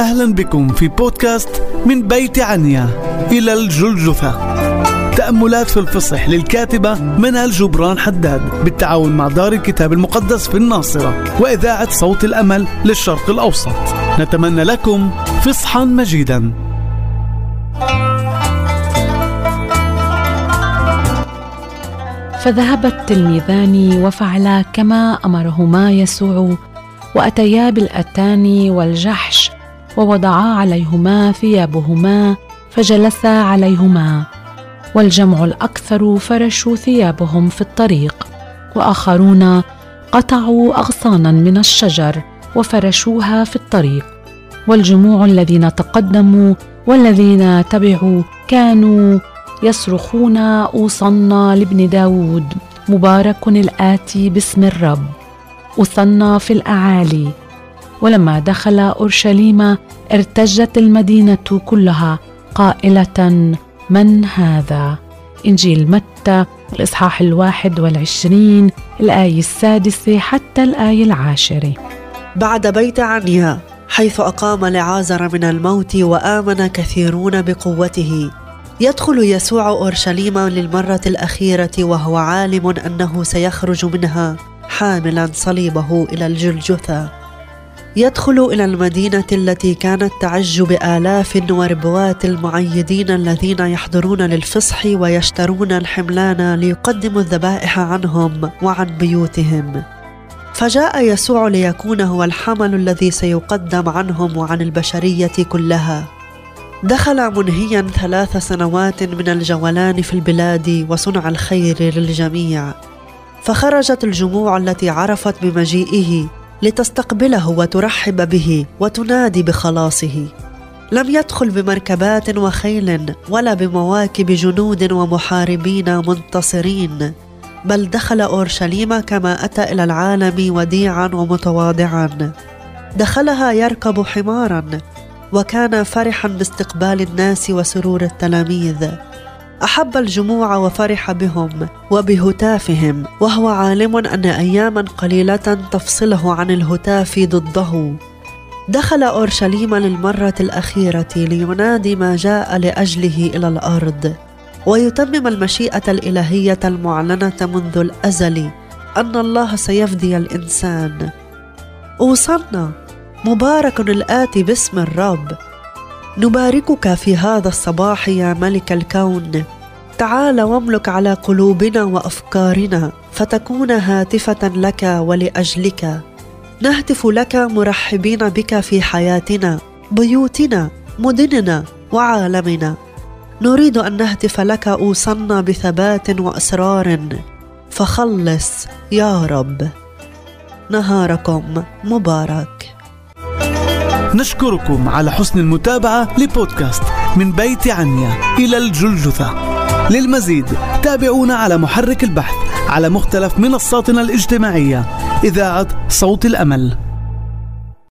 أهلا بكم في بودكاست من بيت عنيا. إلى الجلجثة. تأملات في الفصح للكاتبة منال جبران حداد بالتعاون مع دار الكتاب المقدس في الناصرة وإذاعة صوت الأمل للشرق الأوسط. نتمنى لكم فصحا مجيدا. فذهب التلميذان وفعلا كما أمرهما يسوع وأتيا بالاتان والجحش ووضعا عليهما ثيابهما فجلسا عليهما. والجمع الأكثر فرشوا ثيابهم في الطريق. وآخرون قطعوا اغصانا من الشجر وفرشوها في الطريق. والجموع الذين تقدموا والذين تبعوا كانوا يصرخون أوصنا لابن داود مبارك الآتي باسم الرب. أوصنا في الأعالي ولما دخل أورشليم ارتجت المدينة كلها قائلة من هذا؟ إنجيل متى؟ الإصحاح الواحد والعشرين الآية السادسة حتى الآية العاشرة بعد بيت عنيا حيث أقام لعازر من الموت وآمن كثيرون بقوته. يدخل يسوع أورشليم للمرة الأخيرة وهو عالم أنه سيخرج منها حاملا صليبه إلى الجلجثة. يدخل إلى المدينة التي كانت تعج بالاف وربوات المعيدين الذين يحضرون للفصح ويشترون الحملان ليقدموا الذبائح عنهم وعن بيوتهم. فجاء يسوع ليكون هو الحمل الذي سيقدم عنهم وعن البشرية كلها. دخل منهيا ثلاث سنوات من الجولان في البلاد وصنع الخير للجميع. فخرجت الجموع التي عرفت بمجيئه لتستقبله وترحب به وتنادي بخلاصه. لم يدخل بمركبات وخيل ولا بمواكب جنود ومحاربين منتصرين بل دخل أورشليم كما أتى إلى العالم وديعا ومتواضعا. دخلها يركب حمارا وكان فرحا باستقبال الناس وسرور التلاميذ. أحب الجموع وفرح بهم وبهتافهم وهو عالم أن اياما قليلة تفصله عن الهتاف ضده. دخل أورشليم للمرة الأخيرة لينادي ما جاء لأجله إلى الأرض ويتمم المشيئة الإلهية المعلنة منذ الأزل أن الله سيفدي الإنسان. اوصلنا مبارك الآتي باسم الرب. نباركك في هذا الصباح يا ملك الكون. تعال واملك على قلوبنا وأفكارنا فتكون هاتفة لك ولأجلك. نهتف لك مرحبين بك في حياتنا بيوتنا مدننا وعالمنا. نريد أن نهتف لك أوصلنا بثبات وأسرار. فخلص يا رب. نهاركم مبارك. نشكركم على حسن المتابعة لبودكاست من بيت عنيا إلى الجلجثة. للمزيد تابعونا على محرك البحث على مختلف منصاتنا الاجتماعية. إذاعة صوت الأمل.